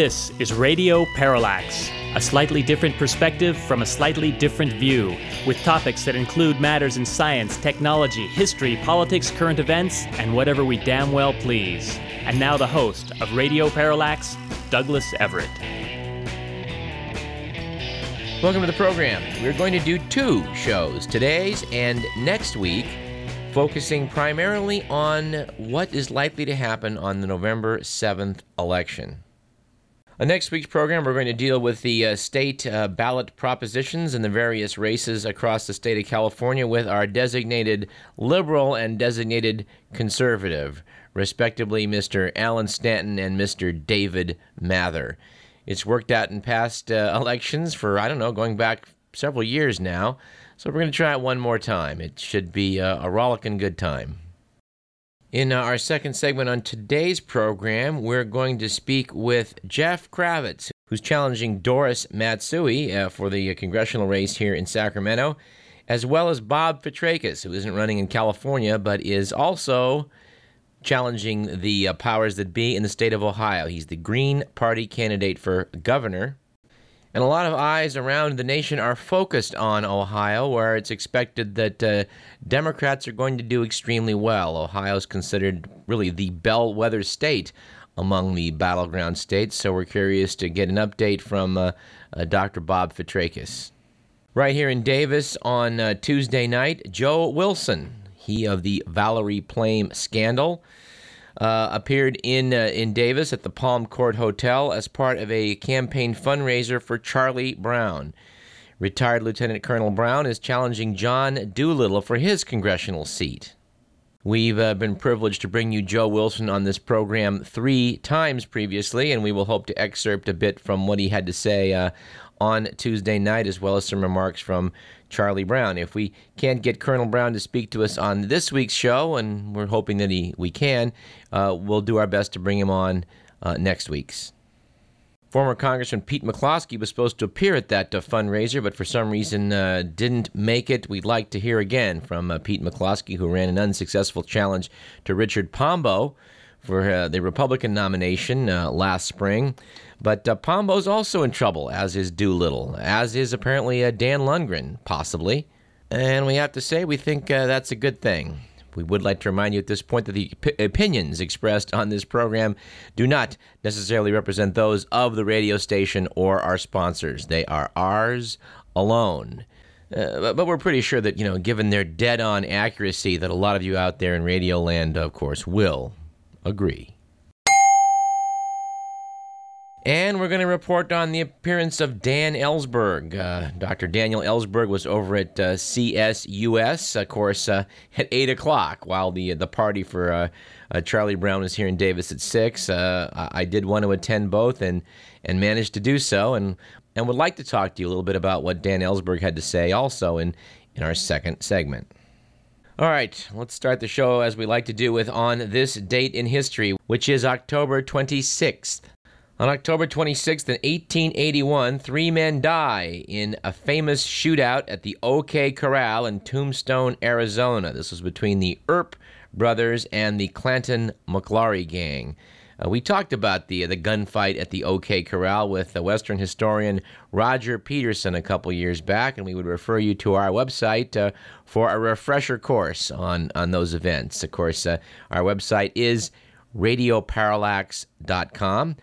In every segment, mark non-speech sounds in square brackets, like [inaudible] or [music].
This is Radio Parallax, a slightly different perspective from a slightly different view, with topics that include matters in science, technology, history, politics, current events, and whatever we damn well please. And now the host of Radio Parallax, Douglas Everett. Welcome to the program. We're going to do two shows, today's and next week, focusing primarily on what is likely to happen on the November 7th election. On next week's program, we're going to deal with the uh, state uh, ballot propositions in the various races across the state of California with our designated liberal and designated conservative, respectively, Mr. Alan Stanton and Mr. David Mather. It's worked out in past uh, elections for, I don't know, going back several years now. So we're going to try it one more time. It should be uh, a rollicking good time. In uh, our second segment on today's program, we're going to speak with Jeff Kravitz, who's challenging Doris Matsui uh, for the uh, congressional race here in Sacramento, as well as Bob Fitrakis, who isn't running in California but is also challenging the uh, powers that be in the state of Ohio. He's the Green Party candidate for governor. And a lot of eyes around the nation are focused on Ohio, where it's expected that uh, Democrats are going to do extremely well. Ohio is considered really the bellwether state among the battleground states, so we're curious to get an update from uh, uh, Dr. Bob Fitrakis. Right here in Davis on uh, Tuesday night, Joe Wilson, he of the Valerie Plame scandal, uh, appeared in uh, in Davis at the Palm Court Hotel as part of a campaign fundraiser for Charlie Brown. Retired Lieutenant Colonel Brown is challenging John Doolittle for his congressional seat. We've uh, been privileged to bring you Joe Wilson on this program three times previously, and we will hope to excerpt a bit from what he had to say uh, on Tuesday night, as well as some remarks from Charlie Brown. If we can't get Colonel Brown to speak to us on this week's show, and we're hoping that he we can, uh, we'll do our best to bring him on uh, next week's. Former Congressman Pete McCloskey was supposed to appear at that uh, fundraiser, but for some reason uh, didn't make it. We'd like to hear again from uh, Pete McCloskey, who ran an unsuccessful challenge to Richard Pombo for uh, the Republican nomination last spring. But uh, Pombo's also in trouble, as is Doolittle, as is apparently uh, Dan Lungren, possibly. And we have to say, we think uh, that's a good thing. We would like to remind you at this point that the op- opinions expressed on this program do not necessarily represent those of the radio station or our sponsors. They are ours alone. Uh, but, but, we're pretty sure that, you know, given their dead on accuracy, that a lot of you out there in radio land, of course, will agree. And we're going to report on the appearance of Dan Ellsberg. Uh, Dr. Daniel Ellsberg was over at uh, CSUS, of course, uh, at 8 o'clock, while the the party for uh, uh, Charlie Brown was here in Davis at 6. Uh, I did want to attend both and, and managed to do so, and, and would like to talk to you a little bit about what Dan Ellsberg had to say also in, in our second segment. All right, let's start the show as we like to do with On This Date in History, which is October 26th. On October 26, 1881, three men die in a famous shootout at the OK Corral in Tombstone, Arizona. This was between the Earp brothers and the Clanton McLaury gang. Uh, we talked about the the gunfight at the OK Corral with the Western historian Roger Peterson a couple years back, and we would refer you to our website uh, for a refresher course on on those events. Of course, uh, our website is radioparallax.com.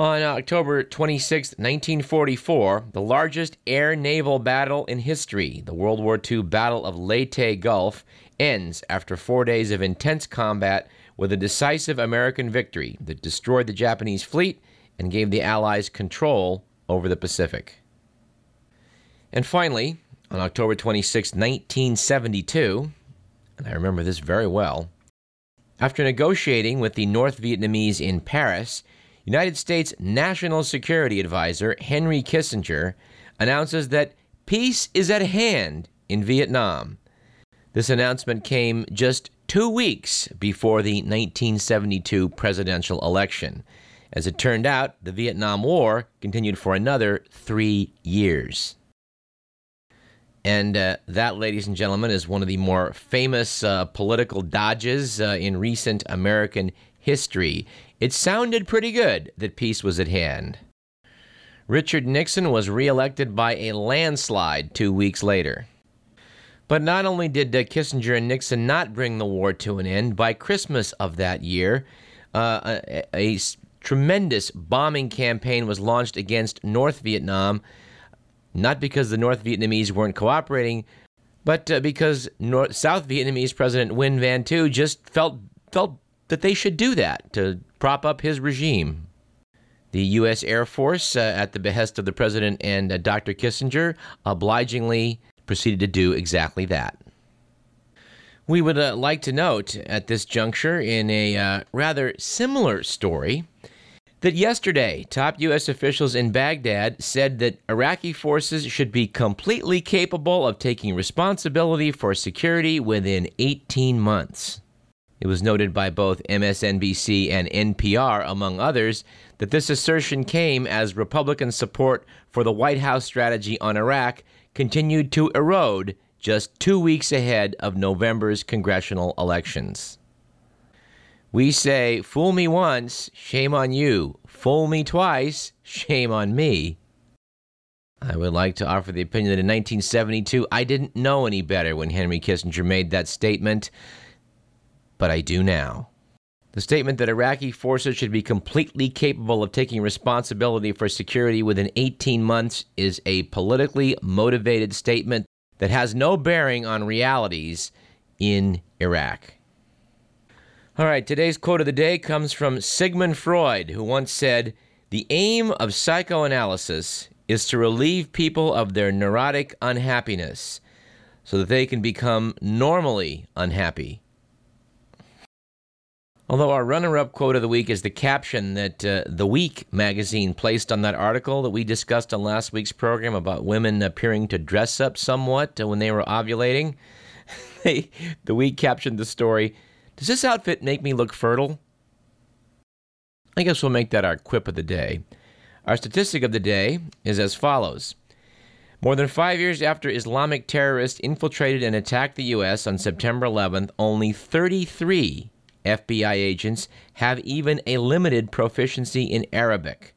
On October 26, 1944, the largest air naval battle in history, the World War II Battle of Leyte Gulf, ends after four days of intense combat with a decisive American victory that destroyed the Japanese fleet and gave the Allies control over the Pacific. And finally, on October 26, 1972, and I remember this very well, after negotiating with the North Vietnamese in Paris, United States National Security Advisor Henry Kissinger announces that peace is at hand in Vietnam. This announcement came just two weeks before the 1972 presidential election. As it turned out, the Vietnam War continued for another three years. And uh, that, ladies and gentlemen, is one of the more famous uh, political dodges uh, in recent American history. it sounded pretty good that peace was at hand. Richard Nixon was reelected by a landslide two weeks later. But not only did uh, Kissinger and Nixon not bring the war to an end, by Christmas of that year, uh, a, a tremendous bombing campaign was launched against North Vietnam, not because the North Vietnamese weren't cooperating, but uh, because North, South Vietnamese President Nguyen Van Thieu just felt felt that they should do that to prop up his regime. The U.S. Air Force, uh, at the behest of the President and uh, Dr. Kissinger, obligingly proceeded to do exactly that. We would uh, like to note at this juncture, in a uh, rather similar story, that yesterday top U.S. officials in Baghdad said that Iraqi forces should be completely capable of taking responsibility for security within 18 months. It was noted by both MSNBC and NPR, among others, that this assertion came as Republican support for the White House strategy on Iraq continued to erode just two weeks ahead of November's congressional elections. We say, fool me once, shame on you. Fool me twice, shame on me. I would like to offer the opinion that in 1972, I didn't know any better when Henry Kissinger made that statement but I do now. The statement that Iraqi forces should be completely capable of taking responsibility for security within 18 months is a politically motivated statement that has no bearing on realities in Iraq. All right, today's quote of the day comes from Sigmund Freud, who once said, The aim of psychoanalysis is to relieve people of their neurotic unhappiness so that they can become normally unhappy. Although our runner up quote of the week is the caption that uh, The Week magazine placed on that article that we discussed on last week's program about women appearing to dress up somewhat when they were ovulating. [laughs] the Week captioned the story Does this outfit make me look fertile? I guess we'll make that our quip of the day. Our statistic of the day is as follows. More than five years after Islamic terrorists infiltrated and attacked the U.S. on September 11th, only 33 FBI agents have even a limited proficiency in Arabic.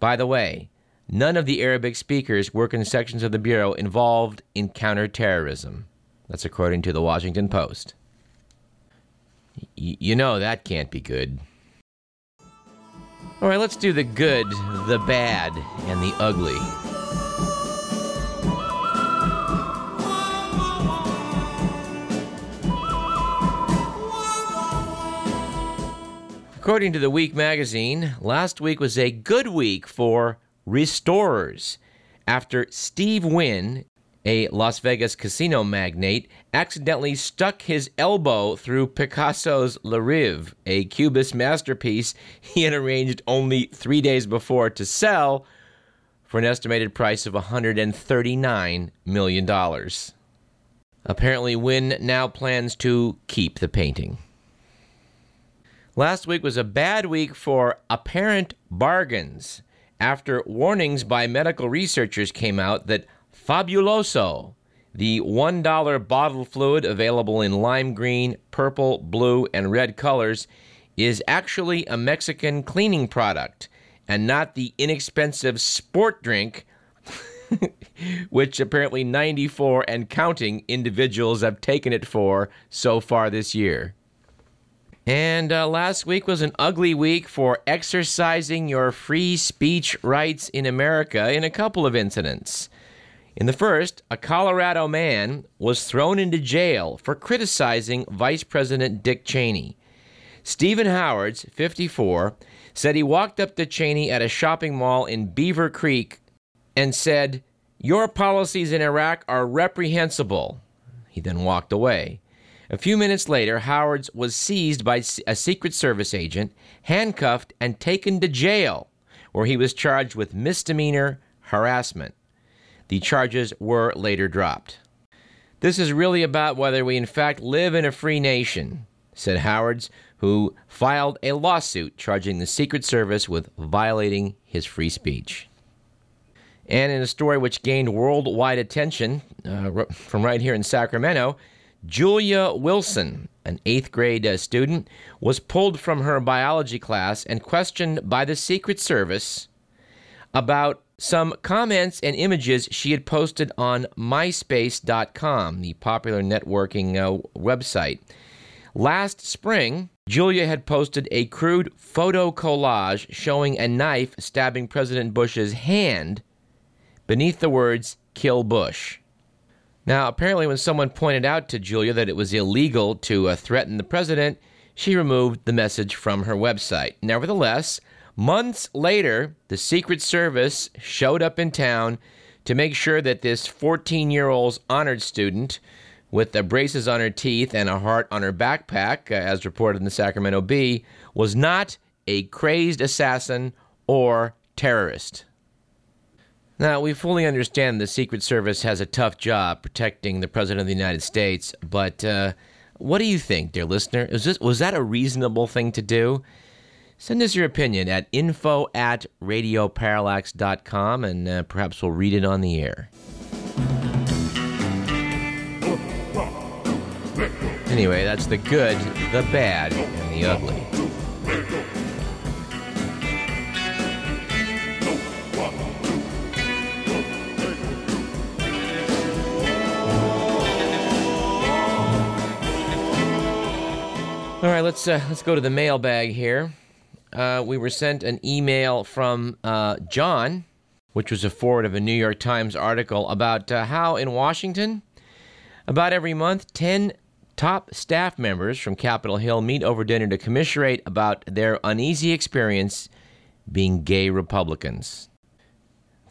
By the way, none of the Arabic speakers work in sections of the Bureau involved in counterterrorism. That's according to the Washington Post. Y- you know that can't be good. All right, let's do the good, the bad, and the ugly. According to the Week magazine, last week was a good week for restorers after Steve Wynn, a Las Vegas casino magnate, accidentally stuck his elbow through Picasso's Le Rêve, a Cubist masterpiece he had arranged only three days before to sell for an estimated price of $139 million. Apparently, Wynn now plans to keep the painting. Last week was a bad week for apparent bargains after warnings by medical researchers came out that Fabuloso, the $1 bottle fluid available in lime green, purple, blue, and red colors, is actually a Mexican cleaning product and not the inexpensive sport drink [laughs] which apparently 94 and counting individuals have taken it for so far this year. And uh, last week was an ugly week for exercising your free speech rights in America in a couple of incidents. In the first, a Colorado man was thrown into jail for criticizing Vice President Dick Cheney. Stephen Howards, 54, said he walked up to Cheney at a shopping mall in Beaver Creek and said, Your policies in Iraq are reprehensible. He then walked away. A few minutes later, Howards was seized by a Secret Service agent, handcuffed, and taken to jail, where he was charged with misdemeanor harassment. The charges were later dropped. This is really about whether we in fact live in a free nation, said Howards, who filed a lawsuit charging the Secret Service with violating his free speech. And in a story which gained worldwide attention uh, from right here in Sacramento, Julia Wilson, an eighth grade uh, student, was pulled from her biology class and questioned by the Secret Service about some comments and images she had posted on MySpace.com, the popular networking uh, website. Last spring, Julia had posted a crude photo collage showing a knife stabbing President Bush's hand beneath the words, Kill Bush. Now, apparently, when someone pointed out to Julia that it was illegal to uh, threaten the president, she removed the message from her website. Nevertheless, months later, the Secret Service showed up in town to make sure that this 14 year old's honored student, with the braces on her teeth and a heart on her backpack, uh, as reported in the Sacramento Bee, was not a crazed assassin or terrorist. Now, we fully understand the Secret Service has a tough job protecting the President of the United States, but uh, what do you think, dear listener? This, was that a reasonable thing to do? Send us your opinion at info at radioparallax.com and uh, perhaps we'll read it on the air. Anyway, that's the good, the bad, and the ugly. All right, let's uh, let's go to the mailbag here. Uh, we were sent an email from uh, John, which was a forward of a New York Times article about uh, how in Washington, about every month, ten top staff members from Capitol Hill meet over dinner to commiserate about their uneasy experience being gay Republicans.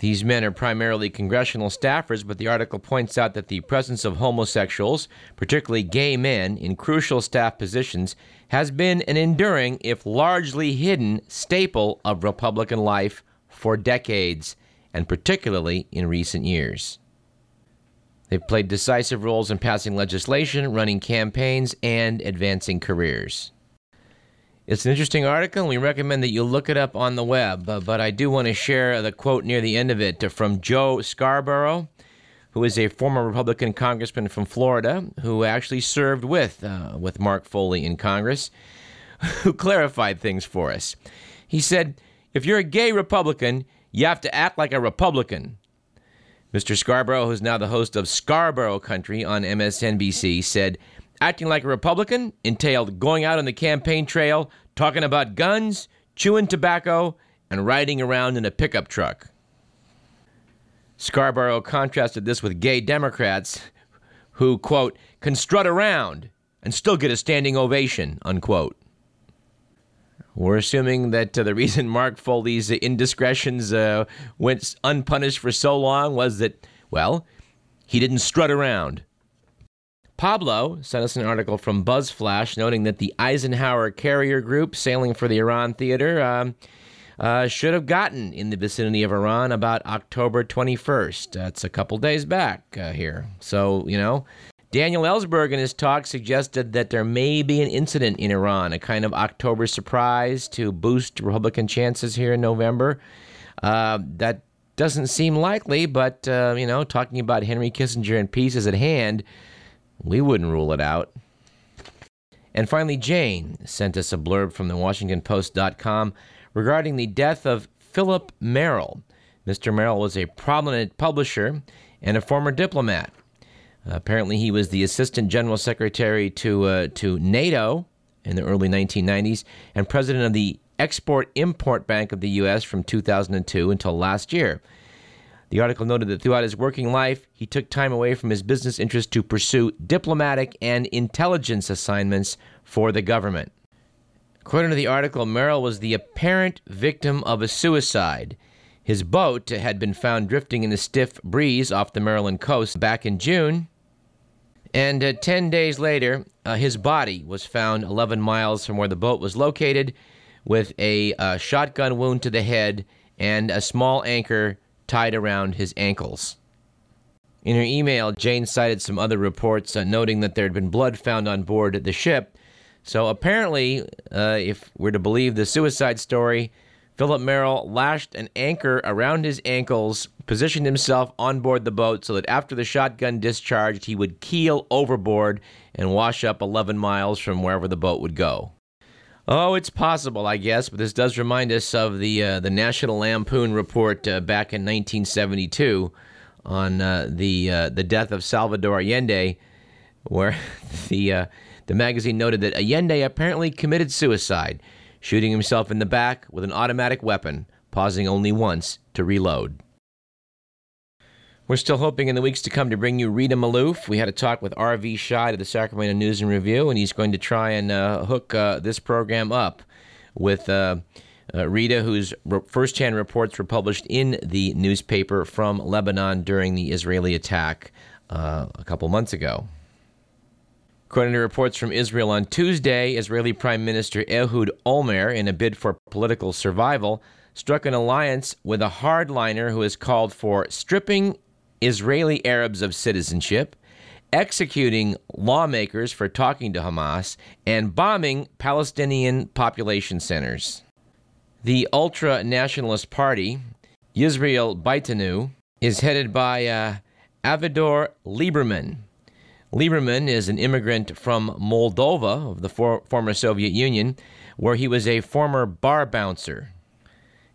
These men are primarily congressional staffers, but the article points out that the presence of homosexuals, particularly gay men, in crucial staff positions has been an enduring, if largely hidden, staple of Republican life for decades, and particularly in recent years. They've played decisive roles in passing legislation, running campaigns, and advancing careers. It's an interesting article, and we recommend that you look it up on the web. But I do want to share the quote near the end of it from Joe Scarborough, who is a former Republican congressman from Florida, who actually served with uh, with Mark Foley in Congress, [laughs] who clarified things for us. He said, "If you're a gay Republican, you have to act like a Republican." Mr. Scarborough, who's now the host of Scarborough Country on MSNBC, said Acting like a Republican entailed going out on the campaign trail, talking about guns, chewing tobacco, and riding around in a pickup truck. Scarborough contrasted this with gay Democrats who, quote, can strut around and still get a standing ovation, unquote. We're assuming that uh, the reason [laughs] Mark Foley's indiscretions uh, went unpunished for so long was that, well, he didn't strut around. Pablo sent us an article from BuzzFlash noting that the Eisenhower carrier group sailing for the Iran theater um, uh, should have gotten in the vicinity of Iran about October 21st. That's a couple days back uh, here. So, you know, Daniel Ellsberg in his talk suggested that there may be an incident in Iran, a kind of October surprise to boost Republican chances here in November. Uh, that doesn't seem likely, but, uh, you know, talking about Henry Kissinger and peace is at hand. We wouldn't rule it out. And finally, Jane sent us a blurb from the WashingtonPost.com regarding the death of Philip Merrill. Mr. Merrill was a prominent publisher and a former diplomat. Apparently, he was the assistant general secretary to uh, to NATO in the early 1990s and president of the Export Import Bank of the U.S. from 2002 until last year. The article noted that throughout his working life, he took time away from his business interests to pursue diplomatic and intelligence assignments for the government. According to the article, Merrill was the apparent victim of a suicide. His boat had been found drifting in a stiff breeze off the Maryland coast back in June. And uh, 10 days later, uh, his body was found 11 miles from where the boat was located with a uh, shotgun wound to the head and a small anchor tied around his ankles. In her email, Jane cited some other reports uh, noting that there had been blood found on board the ship. So apparently, uh, if we're to believe the suicide story, Philip Merrill lashed an anchor around his ankles, positioned himself on board the boat so that after the shotgun discharged, he would keel overboard and wash up 11 miles from wherever the boat would go. Oh, it's possible, I guess, but this does remind us of the uh, the National Lampoon report uh, back in 1972 on uh, the uh, the death of Salvador Allende, where [laughs] the uh, the magazine noted that Allende apparently committed suicide, shooting himself in the back with an automatic weapon, pausing only once to reload. We're still hoping in the weeks to come to bring you Rita Maloof. We had a talk with R.V. Scheid of the Sacramento News and Review, and he's going to try and uh, hook uh, this program up with uh, uh Rita, whose re- firsthand reports were published in the newspaper from Lebanon during the Israeli attack uh, a couple months ago. According to reports from Israel on Tuesday, Israeli Prime Minister Ehud Olmert, in a bid for political survival, struck an alliance with a hardliner who has called for stripping Israeli Arabs of citizenship, executing lawmakers for talking to Hamas, and bombing Palestinian population centers. The ultra nationalist party, Yisrael Beiteinu, is headed by uh, Avigdor Lieberman. Lieberman is an immigrant from Moldova, of the for- former Soviet Union, where he was a former bar bouncer.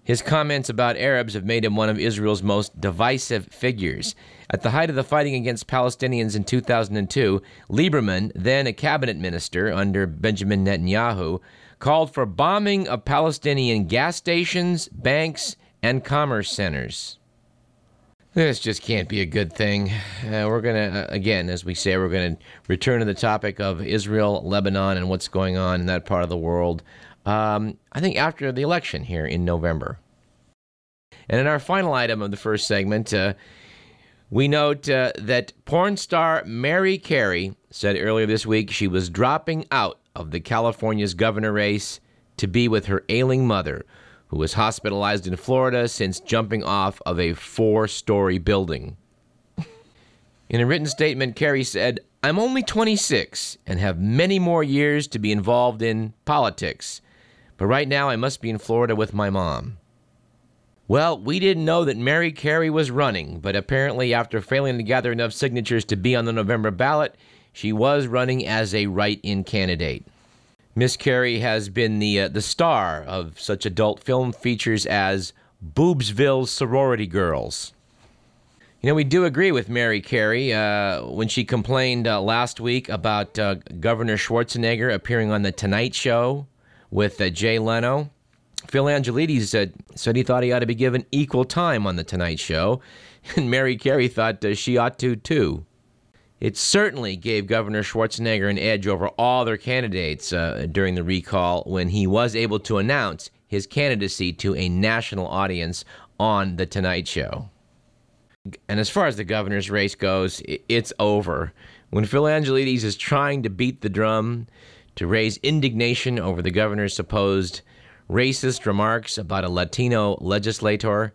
His comments about Arabs have made him one of Israel's most divisive figures. At the height of the fighting against Palestinians in 2002, Lieberman, then a cabinet minister under Benjamin Netanyahu, called for bombing of Palestinian gas stations, banks, and commerce centers. This just can't be a good thing. Uh, we're going to, uh, again, as we say, we're going to return to the topic of Israel, Lebanon, and what's going on in that part of the world um, I think after the election here in November. And in our final item of the first segment, uh, we note uh, that porn star Mary Carey said earlier this week she was dropping out of the California's governor race to be with her ailing mother, who was hospitalized in Florida since jumping off of a four story building. In a written statement, Carey said, I'm only 26 and have many more years to be involved in politics. But right now, I must be in Florida with my mom. Well, we didn't know that Mary Carey was running, but apparently, after failing to gather enough signatures to be on the November ballot, she was running as a write in candidate. Miss Carey has been the, uh, the star of such adult film features as Boobsville Sorority Girls. You know, we do agree with Mary Carey uh, when she complained uh, last week about uh, Governor Schwarzenegger appearing on The Tonight Show with uh, Jay Leno. Phil Angelides said, said he thought he ought to be given equal time on The Tonight Show, [laughs] and Mary Carey thought uh, she ought to too. It certainly gave Governor Schwarzenegger an edge over all their candidates uh, during the recall when he was able to announce his candidacy to a national audience on The Tonight Show. And as far as the governor's race goes, it's over. When Phil Angelides is trying to beat the drum, to raise indignation over the governor's supposed racist remarks about a Latino legislator.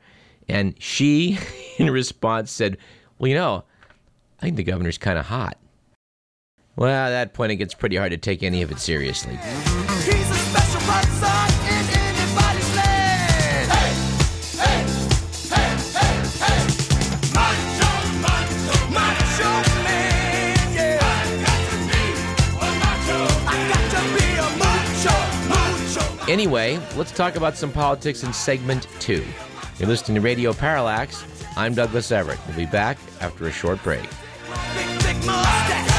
And she, [laughs] in response, said, Well, you know, I think the governor's kind of hot. Well, at that point, it gets pretty hard to take any of it seriously. Anyway, let's talk about some politics in segment two. You're listening to Radio Parallax. I'm Douglas Everett. We'll be back after a short break. Big, big